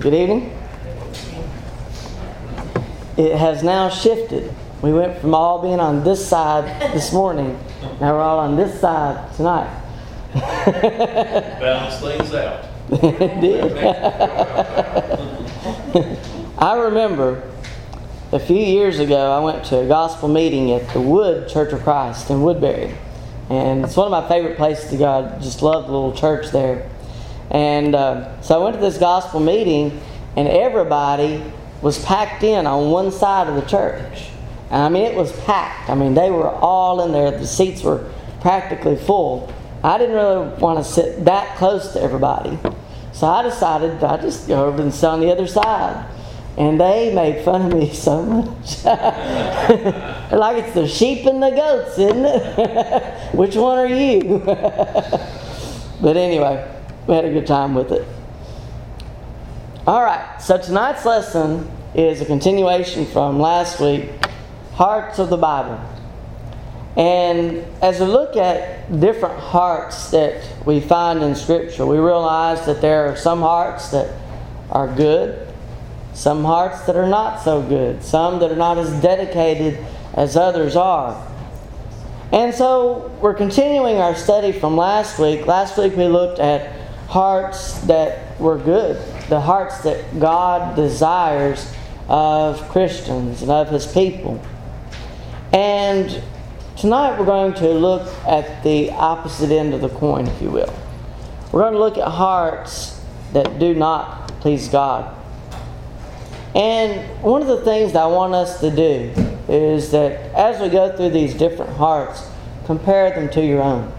Good evening. It has now shifted. We went from all being on this side this morning, now we're all on this side tonight. Balance things out. it did. I remember a few years ago, I went to a gospel meeting at the Wood Church of Christ in Woodbury. And it's one of my favorite places to go. I just love the little church there. And uh, so I went to this gospel meeting, and everybody was packed in on one side of the church. And I mean, it was packed. I mean, they were all in there. The seats were practically full. I didn't really want to sit that close to everybody. So I decided I just go over and sit on the other side. And they made fun of me so much. like it's the sheep and the goats, isn't it? Which one are you? but anyway, we had a good time with it. All right, so tonight's lesson is a continuation from last week Hearts of the Bible. And as we look at different hearts that we find in Scripture, we realize that there are some hearts that are good, some hearts that are not so good, some that are not as dedicated as others are. And so we're continuing our study from last week. Last week we looked at hearts that were good, the hearts that God desires of Christians and of His people. And tonight we're going to look at the opposite end of the coin, if you will. We're going to look at hearts that do not please God. And one of the things that I want us to do is that as we go through these different hearts, compare them to your own.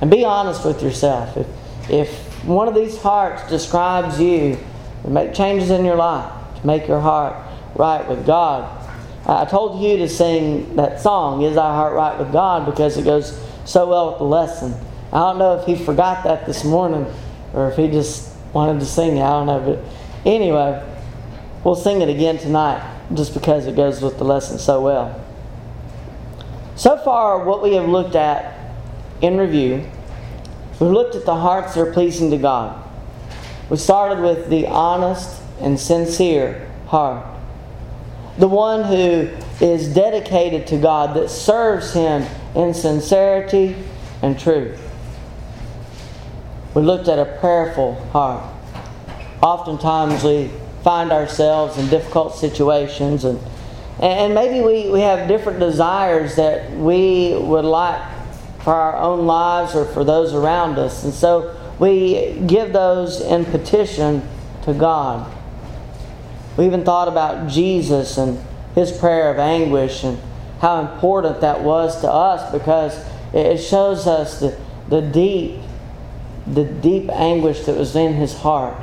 And be honest with yourself. If, if one of these hearts describes you, make changes in your life to make your heart right with God. I told you to sing that song, Is Thy Heart Right with God, because it goes so well with the lesson. I don't know if he forgot that this morning or if he just wanted to sing it. I don't know. But anyway, We'll sing it again tonight just because it goes with the lesson so well. So far, what we have looked at in review, we've looked at the hearts that are pleasing to God. We started with the honest and sincere heart. The one who is dedicated to God, that serves Him in sincerity and truth. We looked at a prayerful heart. Oftentimes we find ourselves in difficult situations and and maybe we, we have different desires that we would like for our own lives or for those around us. And so we give those in petition to God. We even thought about Jesus and his prayer of anguish and how important that was to us because it shows us the, the deep, the deep anguish that was in his heart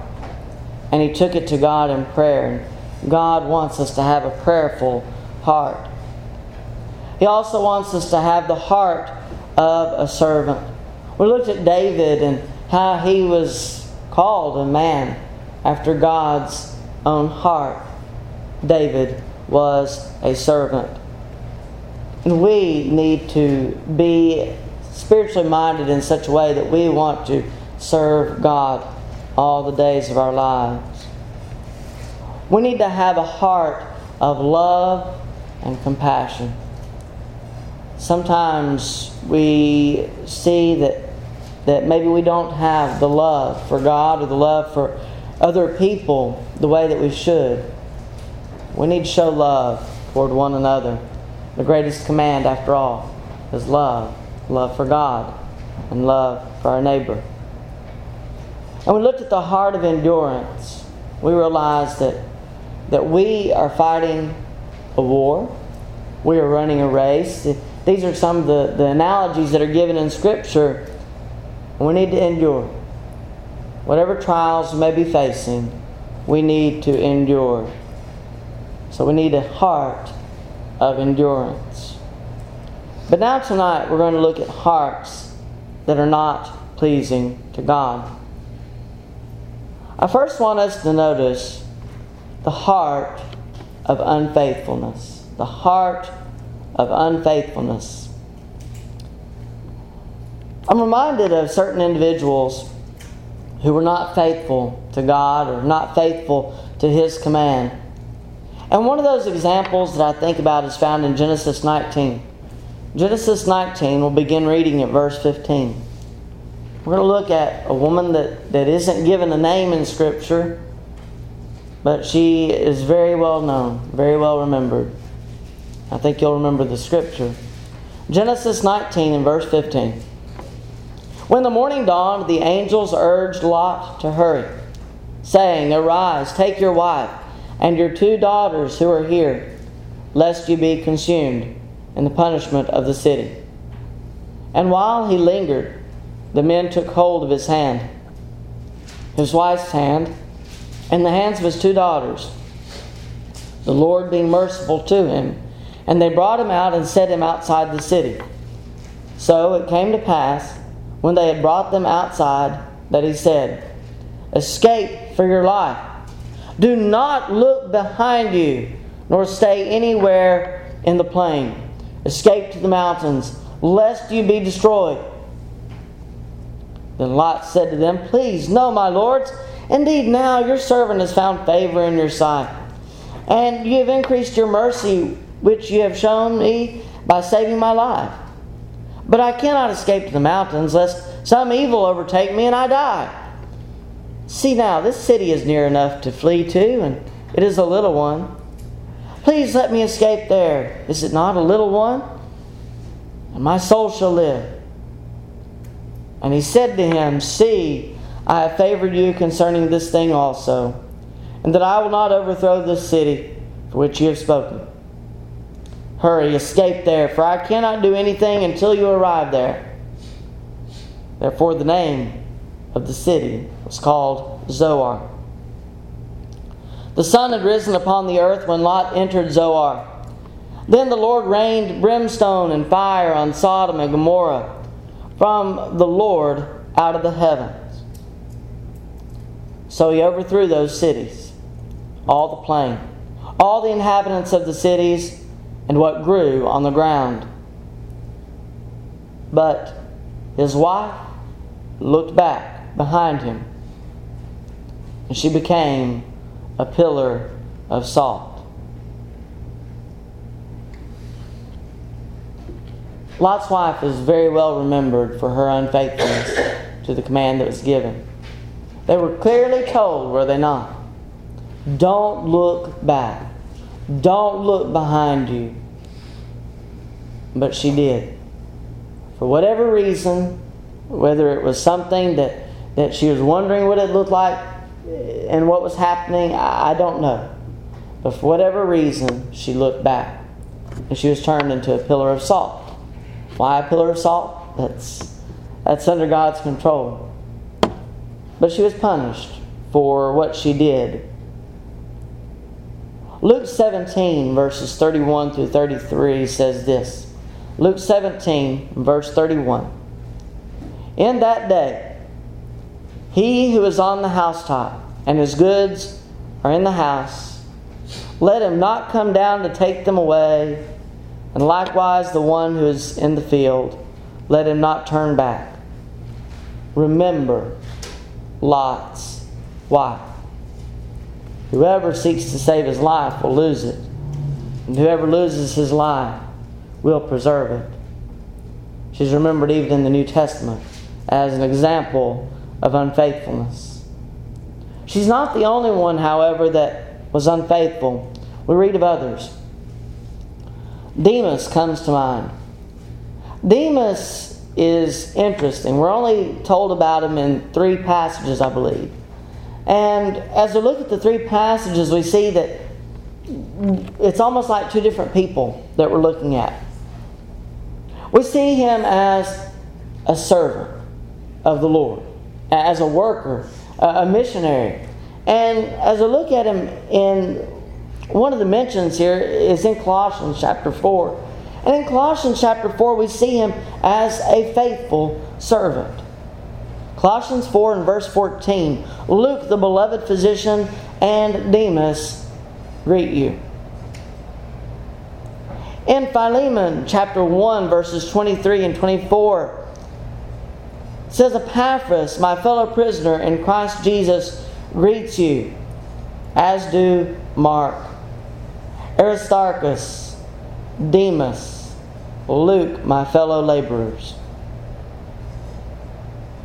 and he took it to God in prayer. And God wants us to have a prayerful heart. He also wants us to have the heart of a servant. We looked at David and how he was called a man after God's own heart. David was a servant. And we need to be spiritually minded in such a way that we want to serve God all the days of our lives. We need to have a heart of love and compassion. Sometimes we see that, that maybe we don't have the love for God or the love for other people the way that we should. We need to show love toward one another. The greatest command, after all, is love love for God and love for our neighbor. And we looked at the heart of endurance. We realized that, that we are fighting a war, we are running a race. These are some of the, the analogies that are given in Scripture. We need to endure. Whatever trials may be facing, we need to endure. So we need a heart of endurance. But now, tonight, we're going to look at hearts that are not pleasing to God. I first want us to notice the heart of unfaithfulness. The heart of unfaithfulness. I'm reminded of certain individuals who were not faithful to God or not faithful to His command. And one of those examples that I think about is found in Genesis 19. Genesis 19, we'll begin reading at verse 15. We're going to look at a woman that, that isn't given a name in Scripture, but she is very well known, very well remembered. I think you'll remember the Scripture. Genesis 19 and verse 15. When the morning dawned, the angels urged Lot to hurry, saying, Arise, take your wife and your two daughters who are here, lest you be consumed in the punishment of the city. And while he lingered, the men took hold of his hand, his wife's hand, and the hands of his two daughters, the Lord being merciful to him. And they brought him out and set him outside the city. So it came to pass, when they had brought them outside, that he said, Escape for your life. Do not look behind you, nor stay anywhere in the plain. Escape to the mountains, lest you be destroyed. Then Lot said to them, Please, no, my lords. Indeed, now your servant has found favor in your sight. And you have increased your mercy, which you have shown me by saving my life. But I cannot escape to the mountains, lest some evil overtake me and I die. See now, this city is near enough to flee to, and it is a little one. Please let me escape there. Is it not a little one? And my soul shall live. And he said to him, See, I have favored you concerning this thing also, and that I will not overthrow this city for which you have spoken. Hurry, escape there, for I cannot do anything until you arrive there. Therefore, the name of the city was called Zoar. The sun had risen upon the earth when Lot entered Zoar. Then the Lord rained brimstone and fire on Sodom and Gomorrah from the Lord out of the heavens. So he overthrew those cities, all the plain, all the inhabitants of the cities, and what grew on the ground. But his wife looked back behind him, and she became a pillar of salt. Lot's wife is very well remembered for her unfaithfulness to the command that was given. They were clearly told, were they not? Don't look back. Don't look behind you. But she did. For whatever reason, whether it was something that, that she was wondering what it looked like eh, and what was happening, I, I don't know. But for whatever reason, she looked back. And she was turned into a pillar of salt. Why a pillar of salt? That's, that's under God's control. But she was punished for what she did. Luke 17, verses 31 through 33 says this. Luke 17, verse 31. In that day, he who is on the housetop and his goods are in the house, let him not come down to take them away and likewise, the one who is in the field, let him not turn back. Remember Lot's wife. Whoever seeks to save his life will lose it, and whoever loses his life will preserve it. She's remembered even in the New Testament as an example of unfaithfulness. She's not the only one, however, that was unfaithful. We read of others. Demas comes to mind. Demas is interesting. We're only told about him in three passages, I believe. And as we look at the three passages, we see that it's almost like two different people that we're looking at. We see him as a servant of the Lord, as a worker, a missionary. And as I look at him in one of the mentions here is in Colossians chapter 4. And in Colossians chapter 4, we see him as a faithful servant. Colossians 4 and verse 14 Luke, the beloved physician, and Demas greet you. In Philemon chapter 1, verses 23 and 24, It says, Epaphras, my fellow prisoner in Christ Jesus, greets you, as do Mark, Aristarchus, Demas, Luke, my fellow laborers.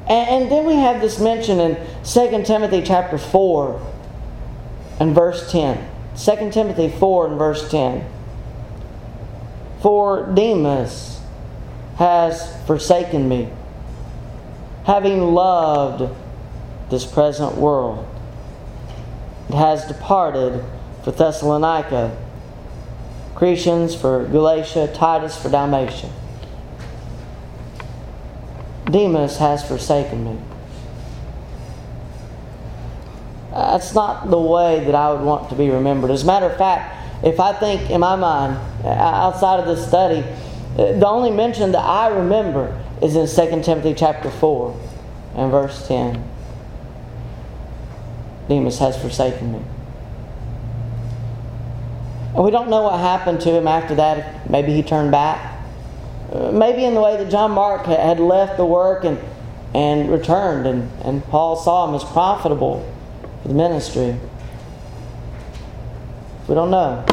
And, and then we have this mention in 2 Timothy chapter 4 and verse 10. 2 Timothy 4 and verse 10. For Demas has forsaken me, having loved this present world. It has departed for Thessalonica, Crescens for Galatia, Titus for Dalmatia. Demas has forsaken me. That's not the way that I would want to be remembered. As a matter of fact, if I think in my mind, outside of this study, the only mention that I remember is in 2 Timothy chapter 4 and verse 10. Demas has forsaken me. And we don't know what happened to him after that. Maybe he turned back. Maybe in the way that John Mark had left the work and, and returned, and, and Paul saw him as profitable for the ministry. We don't know.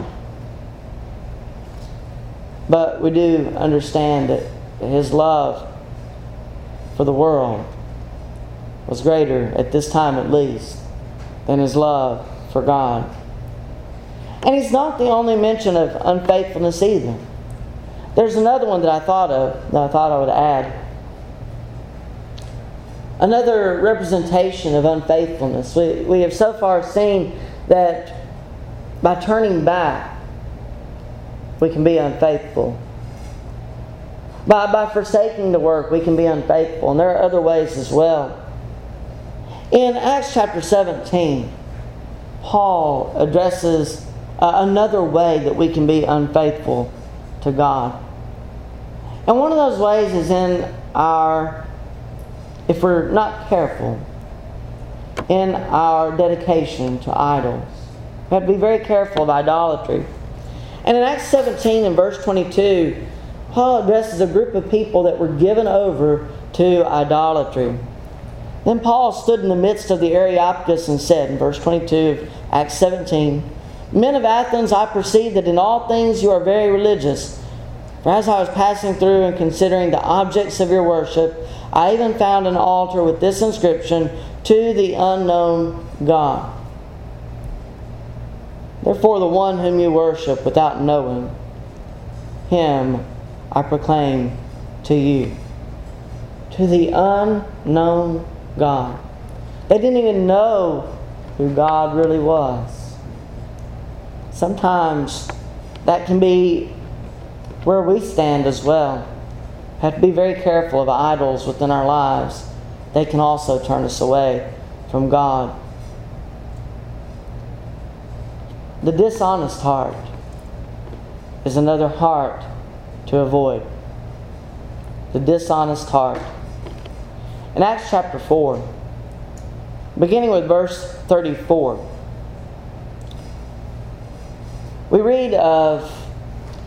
But we do understand that his love for the world was greater, at this time at least, than his love for God. And he's not the only mention of unfaithfulness either. There's another one that I thought of that I thought I would add. Another representation of unfaithfulness. We, we have so far seen that by turning back, we can be unfaithful. By, by forsaking the work, we can be unfaithful. And there are other ways as well. In Acts chapter 17, Paul addresses uh, another way that we can be unfaithful to God. And one of those ways is in our, if we're not careful, in our dedication to idols. We have to be very careful of idolatry. And in Acts 17 and verse 22, Paul addresses a group of people that were given over to idolatry. Then Paul stood in the midst of the Areopagus and said, in verse 22 of Acts 17, Men of Athens, I perceive that in all things you are very religious. As I was passing through and considering the objects of your worship, I even found an altar with this inscription To the unknown God. Therefore, the one whom you worship without knowing, him I proclaim to you. To the unknown God. They didn't even know who God really was. Sometimes that can be where we stand as well. Have to be very careful of idols within our lives. They can also turn us away from God. The dishonest heart is another heart to avoid. The dishonest heart. In Acts chapter 4, beginning with verse 34, we read of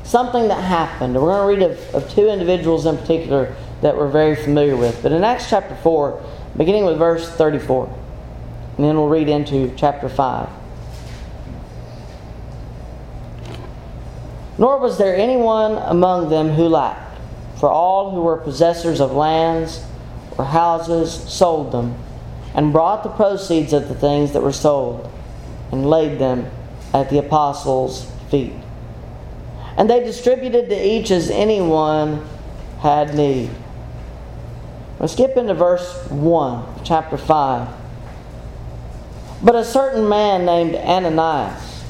something that happened. We're going to read of, of two individuals in particular that we're very familiar with. But in Acts chapter 4, beginning with verse 34, and then we'll read into chapter 5. Nor was there anyone among them who lacked, for all who were possessors of lands or houses sold them, and brought the proceeds of the things that were sold, and laid them at the apostles' feet and they distributed to each as anyone had need. Let's skip into verse 1, chapter 5. But a certain man named Ananias,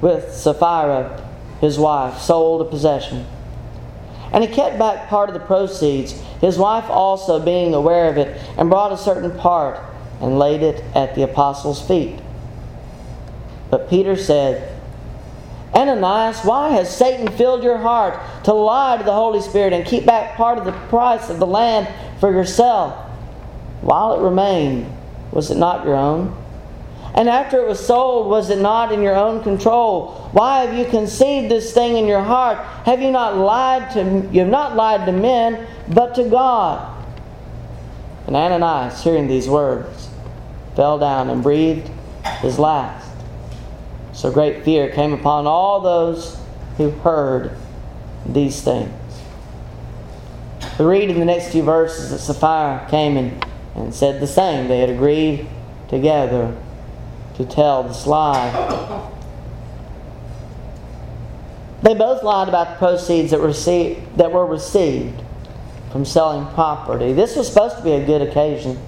with Sapphira, his wife, sold a possession. And he kept back part of the proceeds, his wife also being aware of it, and brought a certain part and laid it at the apostles' feet. But Peter said, Ananias, why has Satan filled your heart to lie to the Holy Spirit and keep back part of the price of the land for yourself? While it remained, was it not your own? And after it was sold, was it not in your own control? Why have you conceived this thing in your heart? Have you not lied to you have not lied to men, but to God? And Ananias, hearing these words, fell down and breathed his last. So great fear came upon all those who heard these things. We read in the next few verses that Sapphira came and, and said the same. They had agreed together to tell this lie. They both lied about the proceeds that, received, that were received from selling property. This was supposed to be a good occasion.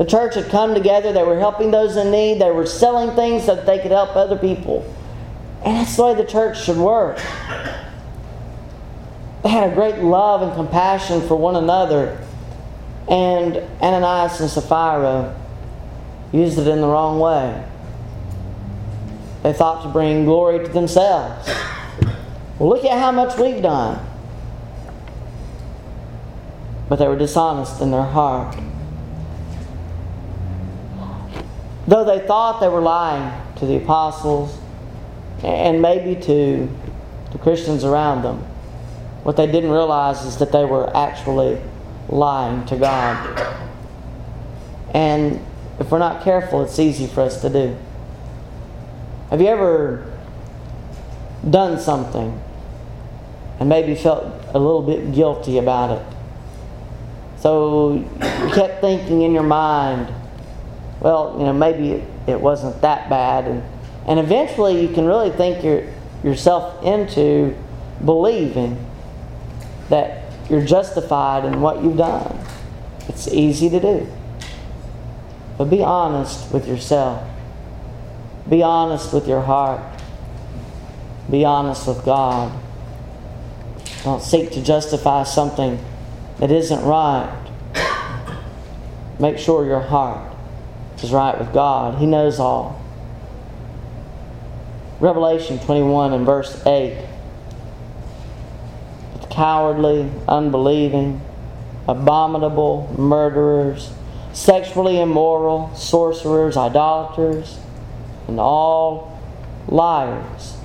The church had come together, they were helping those in need, they were selling things so that they could help other people. And that's the way the church should work. They had a great love and compassion for one another. And Ananias and Sapphira used it in the wrong way. They thought to bring glory to themselves. Well, look at how much we've done. But they were dishonest in their heart. Though they thought they were lying to the apostles and maybe to the Christians around them, what they didn't realize is that they were actually lying to God. And if we're not careful, it's easy for us to do. Have you ever done something and maybe felt a little bit guilty about it? So you kept thinking in your mind, well, you know, maybe it, wasn't that bad. And, and eventually you can really think your, yourself into believing that you're justified in what you've done. It's easy to do. But be honest with yourself. Be honest with your heart. Be honest with God. Don't seek to justify something that isn't right. Make sure your heart is right with God. He knows all. Revelation 21 and verse 8. The cowardly, unbelieving, abominable, murderers, sexually immoral, sorcerers, idolaters, and all liars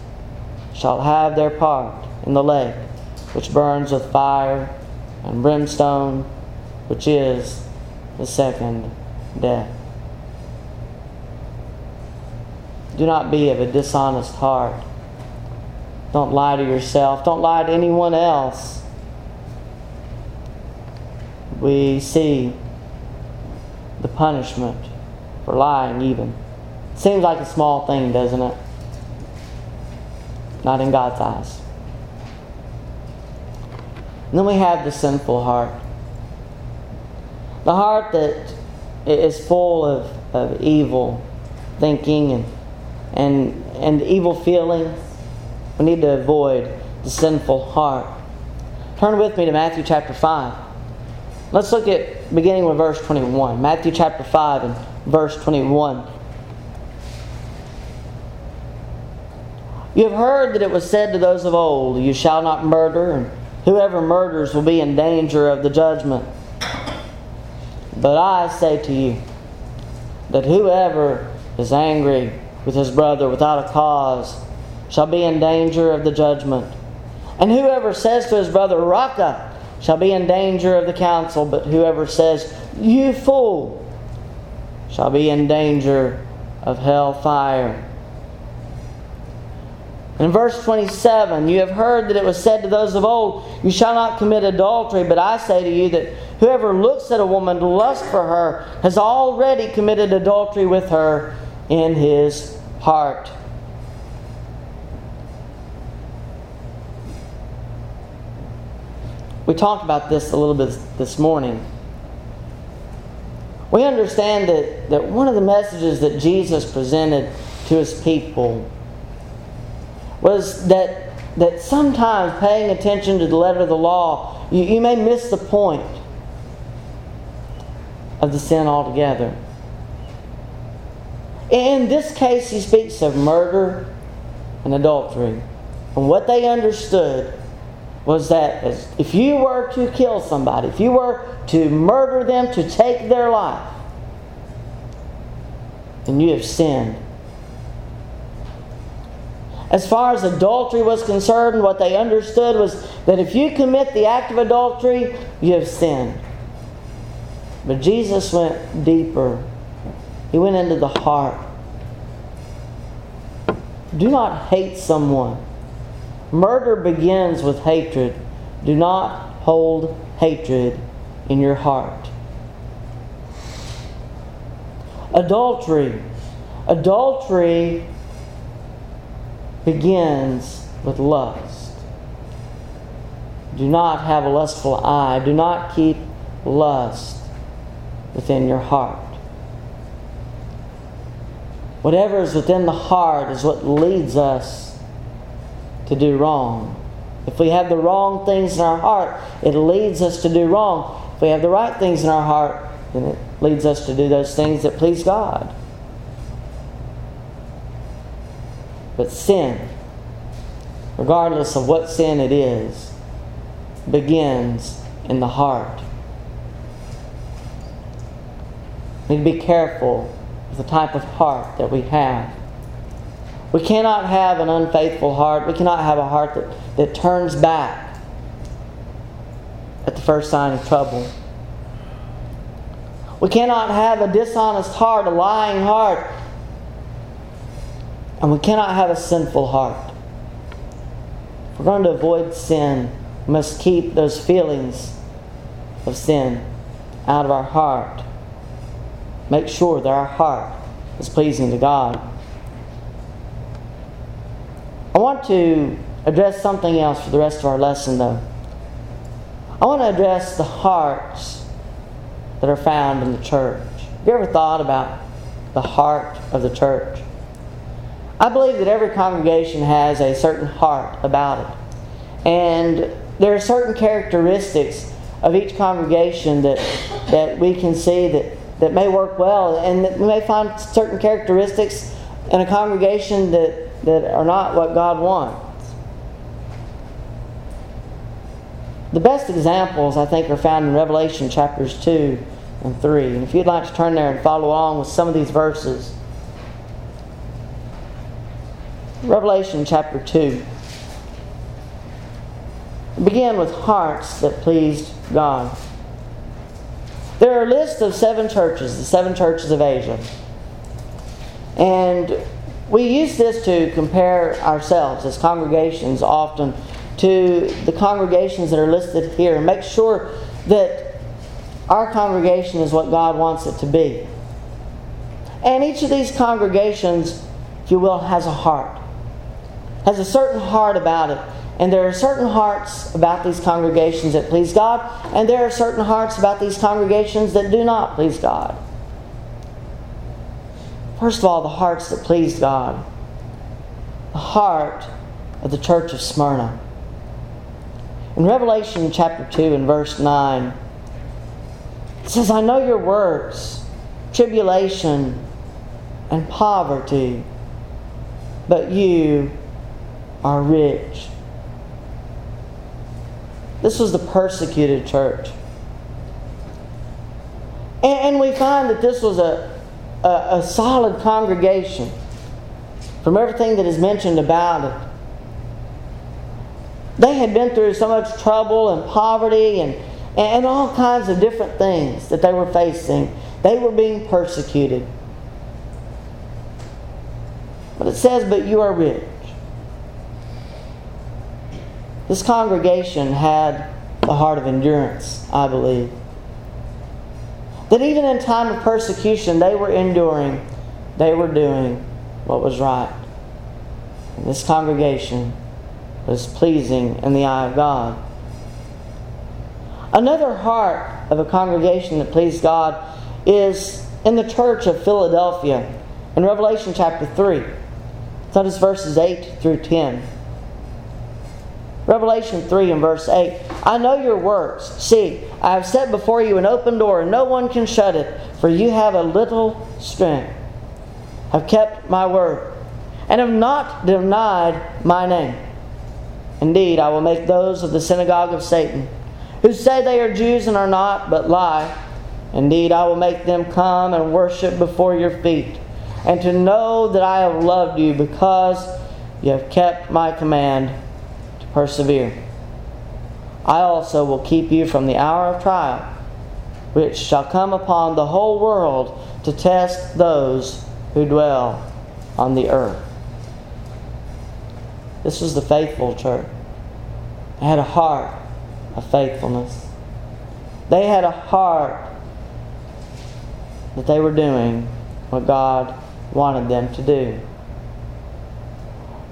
shall have their part in the lake which burns with fire and brimstone, which is the second death. Do not be of a dishonest heart. Don't lie to yourself. Don't lie to anyone else. We see the punishment for lying, even. Seems like a small thing, doesn't it? Not in God's eyes. And then we have the sinful heart. The heart that is full of, of evil thinking and, and, and evil feelings. We need to avoid the sinful heart. Turn with me to Matthew chapter 5. Let's look at beginning with verse 21. Matthew chapter 5 and verse 21. You have heard that it was said to those of old, You shall not murder, and whoever murders will be in danger of the judgment. But I say to you that whoever is angry with his brother without a cause shall be in danger of the judgment. And whoever says to his brother, Raca, shall be in danger of the council, but whoever says, You fool, shall be in danger of hell fire. In verse 27, you have heard that it was said to those of old, You shall not commit adultery, but I say to you that whoever looks at a woman to lust for her has already committed adultery with her in his heart. We talked about this a little bit this morning. We understand that, that one of the messages that Jesus presented to his people was that, that sometimes paying attention to the letter of the law, you, you may miss the point of the sin altogether. In this case, he speaks of murder and adultery. And what they understood was that if you were to kill somebody, if you were to murder them, to take their life, then you have sinned. As far as adultery was concerned, what they understood was that if you commit the act of adultery, you have sinned. But Jesus went deeper. He went into the heart. Do not hate someone. Murder begins with hatred. Do not hold hatred in your heart. Adultery. Adultery begins with lust. Do not have a lustful eye. Do not keep lust within your heart. Whatever is within the heart is what leads us to do wrong. If we have the wrong things in our heart, it leads us to do wrong. If we have the right things in our heart, then it leads us to do those things that please God. But sin, regardless of what sin it is, begins in the heart. We need to be careful the type of heart that we have. We cannot have an unfaithful heart. We cannot have a heart that, that turns back at the first sign of trouble. We cannot have a dishonest heart, a lying heart. And we cannot have a sinful heart. If we're going to avoid sin, we must keep those feelings of sin out of our heart make sure that our heart is pleasing to God. I want to address something else for the rest of our lesson, though. I want to address the hearts that are found in the church. Have you ever thought about the heart of the church? I believe that every congregation has a certain heart about it. And there are certain characteristics of each congregation that, that we can see that that may work well, and we may find certain characteristics in a congregation that, that are not what God wants. The best examples, I think, are found in Revelation chapters 2 and 3. And if you'd like to turn there and follow along with some of these verses, Revelation chapter 2. Begin with hearts that pleased God. There are a list of seven churches, the seven churches of Asia. And we use this to compare ourselves as congregations often to the congregations that are listed here and make sure that our congregation is what God wants it to be. And each of these congregations, if you will, has a heart, has a certain heart about it. And there are certain hearts about these congregations that please God, and there are certain hearts about these congregations that do not please God. First of all, the hearts that please God. The heart of the church of Smyrna. In Revelation chapter 2 and verse 9, it says, I know your works, tribulation and poverty, but you are rich. This was the persecuted church. And, we find that this was a, a, a solid congregation from everything that is mentioned about it. They had been through so much trouble and poverty and, and all kinds of different things that they were facing. They were being persecuted. But it says, But you are rich. This congregation had the heart of endurance, I believe. That even in time of persecution, they were enduring, they were doing what was right. And this congregation was pleasing in the eye of God. Another heart of a congregation that pleased God is in the church of Philadelphia in Revelation chapter 3. Notice verses 8 through 10. Revelation 3 and verse 8 I know your works. See, I have set before you an open door, and no one can shut it, for you have a little strength, have kept my word, and have not denied my name. Indeed, I will make those of the synagogue of Satan, who say they are Jews and are not, but lie. Indeed, I will make them come and worship before your feet, and to know that I have loved you because you have kept my command persevere. I also will keep you from the hour of trial, which shall come upon the whole world to test those who dwell on the earth. This was the faithful church. They had a heart of faithfulness. They had a heart that they were doing what God wanted them to do.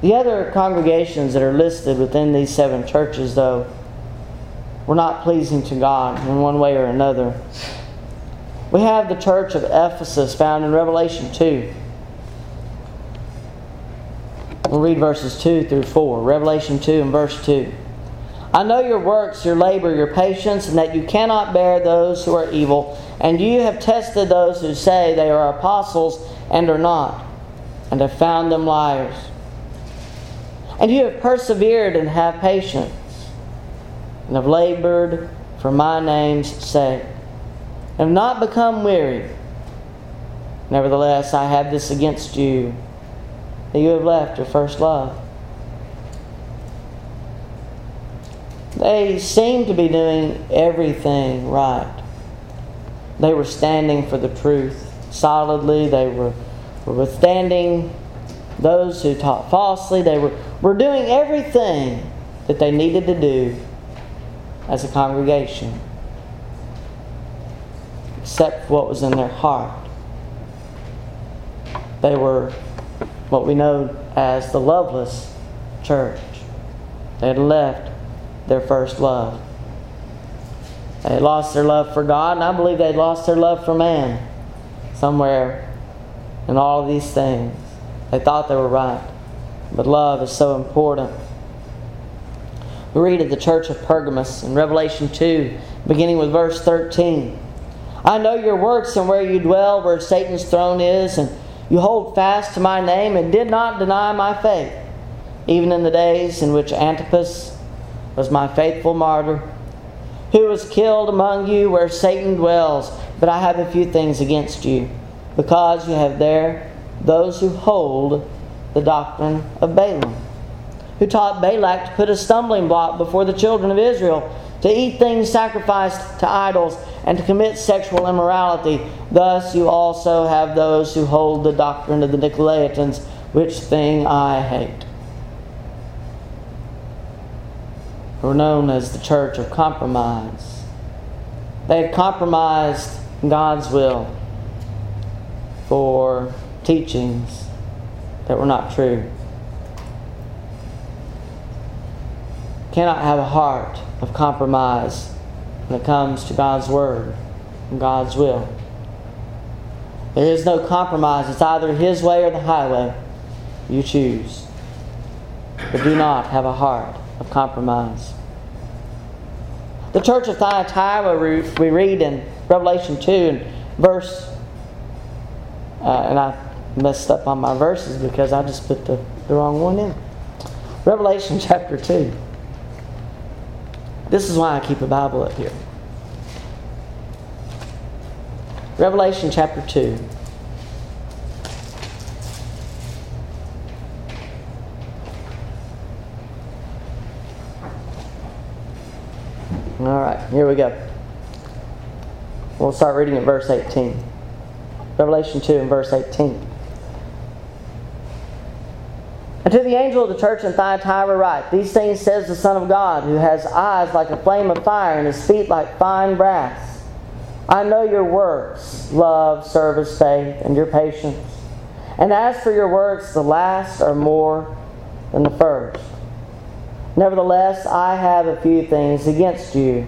The other congregations that are listed within these seven churches, though, were not pleasing to God in one way or another. We have the church of Ephesus found in Revelation 2. We'll read verses 2 through 4. Revelation 2 and verse 2. I know your works, your labor, your patience, and that you cannot bear those who are evil. And you have tested those who say they are apostles and are not, and have found them liars. And you have persevered and have patience and have labored for my name's sake, and have not become weary. Nevertheless, I have this against you, that you have left your first love. They seemed to be doing everything right. They were standing for the truth solidly. They were, were withstanding those who taught falsely. They were, were doing everything that they needed to do as a congregation, except what was in their heart. They were what we know as the loveless church. They had left their first love. They lost their love for God, and I believe they lost their love for man somewhere in all these things. They thought they were right, but love is so important. We read of the church of Pergamos in Revelation 2, beginning with verse 13. I know your works and where you dwell, where Satan's throne is, and you hold fast to my name and did not deny my faith, even in the days in which Antipas was my faithful martyr, who was killed among you where Satan dwells. But I have a few things against you, because you have there those who hold the doctrine of Balaam who taught Balak to put a stumbling block before the children of Israel, to eat things sacrificed to idols, and to commit sexual immorality. Thus you also have those who hold the doctrine of the Nicolaitans, which thing I hate. Who are known as the church of compromise. They had compromised God's will for teachings that were not true. cannot have a heart of compromise when it comes to God's Word and God's will. There is no compromise. It's either His way or the highway. You choose. But do not have a heart of compromise. The church of Thyatira, we read in Revelation 2 and verse, uh, and I messed up on my verses because I just put the, the wrong one in. Revelation chapter 2. This is why I keep a Bible up here. Revelation chapter 2. All right, here we go. We'll start reading at verse 18. Revelation 2 and verse 18. And to the angel of the church in Thyatira write, These things says the Son of God, who has eyes like a flame of fire and his feet like fine brass. I know your works, love, service, faith, and your patience. And as for your works, the last are more than the first. Nevertheless, I have a few things against you,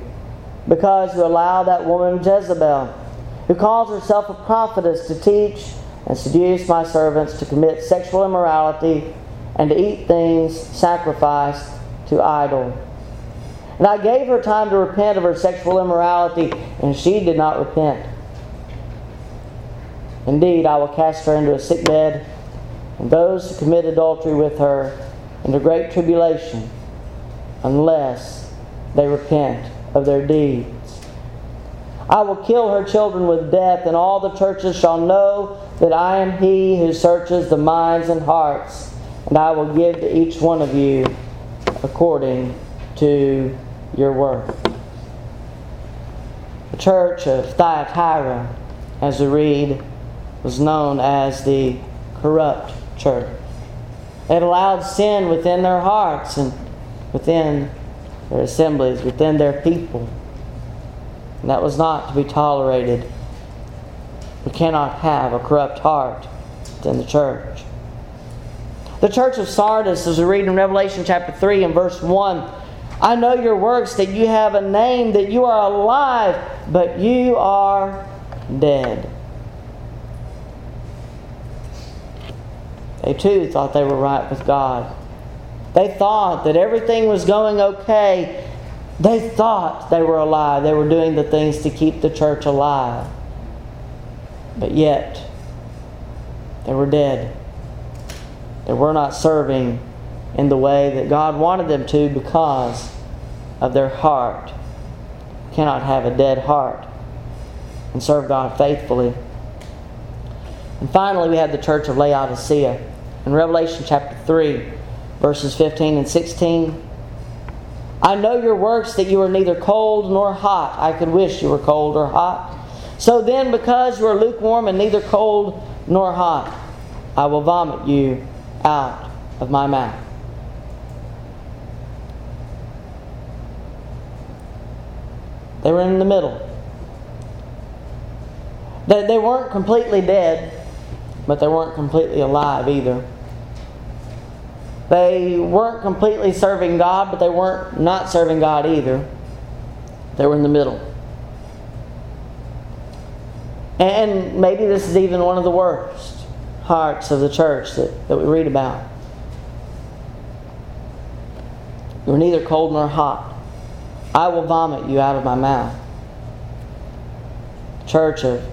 because you allow that woman Jezebel, who calls herself a prophetess, to teach and seduce my servants to commit sexual immorality and to eat things sacrificed to idol. And I gave her time to repent of her sexual immorality, and she did not repent. Indeed, I will cast her into a sick bed, and those who commit adultery with her into great tribulation, unless they repent of their deeds. I will kill her children with death, and all the churches shall know that I am he who searches the minds and hearts and I will give to each one of you according to your worth. The church of Thyatira, as we read, was known as the corrupt church. It allowed sin within their hearts and within their assemblies, within their people. And that was not to be tolerated. We cannot have a corrupt heart within the church. The church of Sardis, as we read in Revelation chapter 3 and verse 1, I know your works, that you have a name, that you are alive, but you are dead. They too thought they were right with God. They thought that everything was going okay. They thought they were alive. They were doing the things to keep the church alive. But yet, they were dead. They were not serving in the way that God wanted them to because of their heart. You cannot have a dead heart and serve God faithfully. And finally, we have the church of Laodicea. In Revelation chapter 3, verses 15 and 16, I know your works that you are neither cold nor hot. I could wish you were cold or hot. So then, because you are lukewarm and neither cold nor hot, I will vomit you out of my mouth. They were in the middle. They, they weren't completely dead, but they weren't completely alive either. They weren't completely serving God, but they weren't not serving God either. They were in the middle. And maybe this is even one of the worst hearts of the church that, that we read about. You're neither cold nor hot. I will vomit you out of my mouth. Church of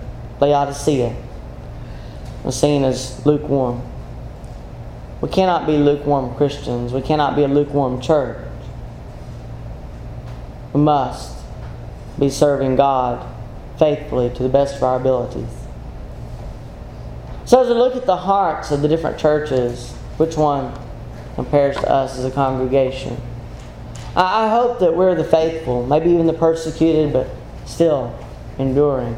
Laodicea was seen as lukewarm. We cannot be lukewarm Christians. We cannot be a lukewarm church. We must be serving God faithfully to the best of our abilities. So, as we look at the hearts of the different churches, which one compares to us as a congregation? I hope that we're the faithful, maybe even the persecuted, but still enduring.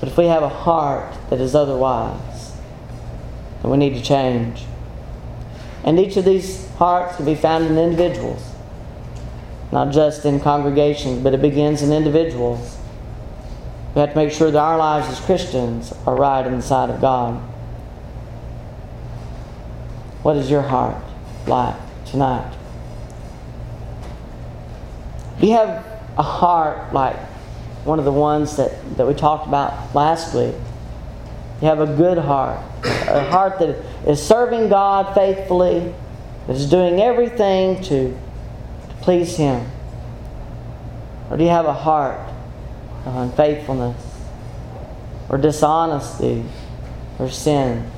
But if we have a heart that is otherwise, then we need to change. And each of these hearts can be found in individuals, not just in congregations, but it begins in individuals. We have to make sure that our lives as Christians are right in the sight of God. What is your heart? like tonight? Do you have a heart like one of the ones that, that we talked about last week? You have a good heart, a heart that is serving God faithfully, that is doing everything to, to please Him? Or do you have a heart unfaithfulness, or dishonesty, or sin?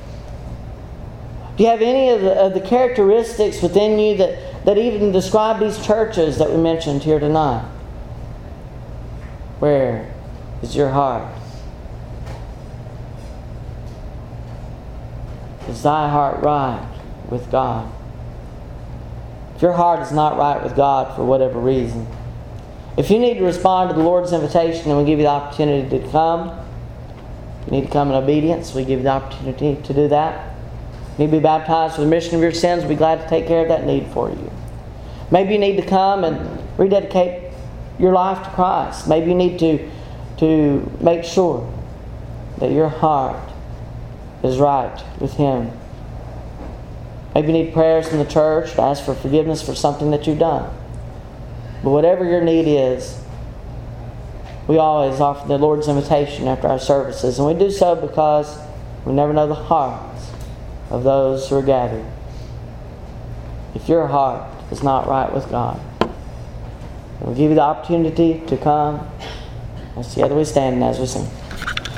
Do you have any of the, of the characteristics within you that, that even describe these churches that we mentioned here tonight? Where is your heart? Is thy heart right with God? If your heart is not right with God for whatever reason, if you need to respond to the Lord's invitation and we give you the opportunity to come, you need to come in obedience, we give you the opportunity to do that You need to be baptized for the remission of your sins, we'll be glad to take care of that need for you. Maybe you need to come and rededicate your life to Christ. Maybe you need to, to make sure that your heart is right with Him. Maybe you need prayers in the church to ask for forgiveness for something that you've done. But whatever your need is, we always offer the Lord's invitation after our services. And we do so because we never know the hearts of those who are gathered. If your heart is not right with God, we'll give you the opportunity to come. Let's together we stand as we sing.